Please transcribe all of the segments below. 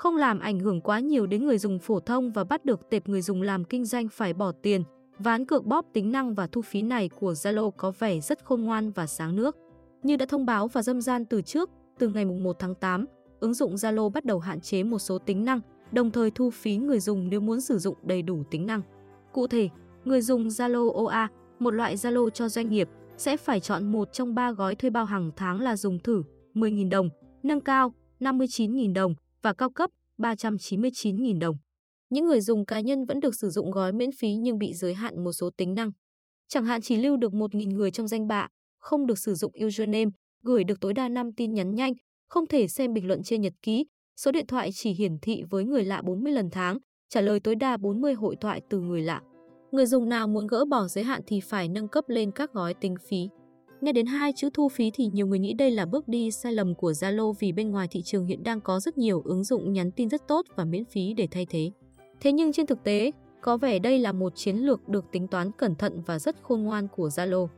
không làm ảnh hưởng quá nhiều đến người dùng phổ thông và bắt được tệp người dùng làm kinh doanh phải bỏ tiền, ván cược bóp tính năng và thu phí này của Zalo có vẻ rất khôn ngoan và sáng nước. Như đã thông báo và dâm gian từ trước, từ ngày 1 tháng 8, ứng dụng Zalo bắt đầu hạn chế một số tính năng, đồng thời thu phí người dùng nếu muốn sử dụng đầy đủ tính năng. Cụ thể, người dùng Zalo OA, một loại Zalo cho doanh nghiệp, sẽ phải chọn một trong ba gói thuê bao hàng tháng là dùng thử 10.000 đồng, nâng cao 59.000 đồng và cao cấp 399.000 đồng. Những người dùng cá nhân vẫn được sử dụng gói miễn phí nhưng bị giới hạn một số tính năng. Chẳng hạn chỉ lưu được 1.000 người trong danh bạ, không được sử dụng username, gửi được tối đa 5 tin nhắn nhanh, không thể xem bình luận trên nhật ký, số điện thoại chỉ hiển thị với người lạ 40 lần tháng, trả lời tối đa 40 hội thoại từ người lạ. Người dùng nào muốn gỡ bỏ giới hạn thì phải nâng cấp lên các gói tính phí. Nghe đến hai chữ thu phí thì nhiều người nghĩ đây là bước đi sai lầm của Zalo vì bên ngoài thị trường hiện đang có rất nhiều ứng dụng nhắn tin rất tốt và miễn phí để thay thế. Thế nhưng trên thực tế, có vẻ đây là một chiến lược được tính toán cẩn thận và rất khôn ngoan của Zalo.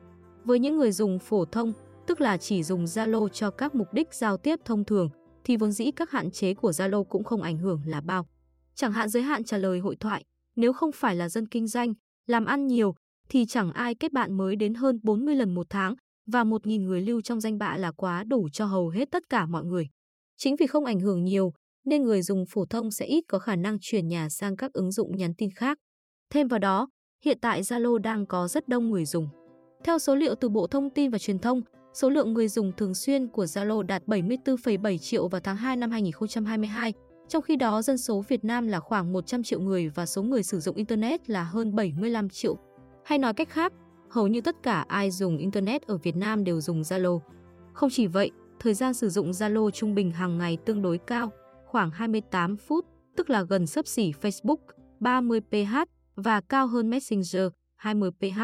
Với những người dùng phổ thông, tức là chỉ dùng Zalo cho các mục đích giao tiếp thông thường, thì vốn dĩ các hạn chế của Zalo cũng không ảnh hưởng là bao. Chẳng hạn giới hạn trả lời hội thoại, nếu không phải là dân kinh doanh, làm ăn nhiều, thì chẳng ai kết bạn mới đến hơn 40 lần một tháng và 1.000 người lưu trong danh bạ là quá đủ cho hầu hết tất cả mọi người. Chính vì không ảnh hưởng nhiều, nên người dùng phổ thông sẽ ít có khả năng chuyển nhà sang các ứng dụng nhắn tin khác. Thêm vào đó, hiện tại Zalo đang có rất đông người dùng. Theo số liệu từ Bộ Thông tin và Truyền thông, số lượng người dùng thường xuyên của Zalo đạt 74,7 triệu vào tháng 2 năm 2022, trong khi đó dân số Việt Nam là khoảng 100 triệu người và số người sử dụng Internet là hơn 75 triệu. Hay nói cách khác, hầu như tất cả ai dùng Internet ở Việt Nam đều dùng Zalo. Không chỉ vậy, thời gian sử dụng Zalo trung bình hàng ngày tương đối cao, khoảng 28 phút, tức là gần sấp xỉ Facebook 30 ph và cao hơn Messenger 20 ph.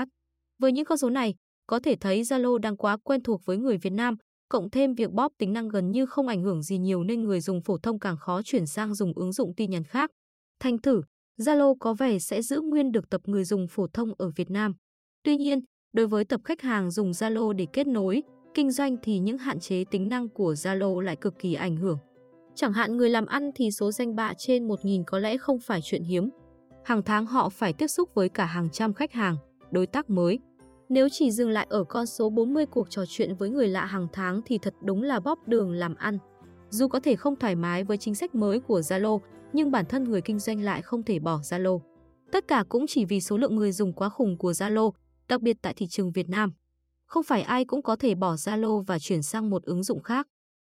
Với những con số này, có thể thấy Zalo đang quá quen thuộc với người Việt Nam, cộng thêm việc bóp tính năng gần như không ảnh hưởng gì nhiều nên người dùng phổ thông càng khó chuyển sang dùng ứng dụng tin nhắn khác. Thành thử, Zalo có vẻ sẽ giữ nguyên được tập người dùng phổ thông ở Việt Nam. Tuy nhiên, đối với tập khách hàng dùng Zalo để kết nối, kinh doanh thì những hạn chế tính năng của Zalo lại cực kỳ ảnh hưởng. Chẳng hạn người làm ăn thì số danh bạ trên 1.000 có lẽ không phải chuyện hiếm. Hàng tháng họ phải tiếp xúc với cả hàng trăm khách hàng, đối tác mới. Nếu chỉ dừng lại ở con số 40 cuộc trò chuyện với người lạ hàng tháng thì thật đúng là bóp đường làm ăn. Dù có thể không thoải mái với chính sách mới của Zalo, nhưng bản thân người kinh doanh lại không thể bỏ Zalo. Tất cả cũng chỉ vì số lượng người dùng quá khủng của Zalo, đặc biệt tại thị trường Việt Nam. Không phải ai cũng có thể bỏ Zalo và chuyển sang một ứng dụng khác.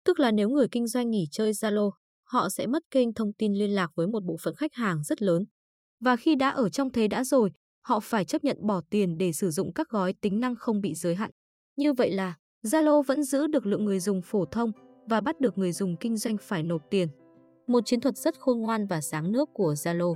Tức là nếu người kinh doanh nghỉ chơi Zalo, họ sẽ mất kênh thông tin liên lạc với một bộ phận khách hàng rất lớn. Và khi đã ở trong thế đã rồi, họ phải chấp nhận bỏ tiền để sử dụng các gói tính năng không bị giới hạn. Như vậy là Zalo vẫn giữ được lượng người dùng phổ thông và bắt được người dùng kinh doanh phải nộp tiền. Một chiến thuật rất khôn ngoan và sáng nước của Zalo.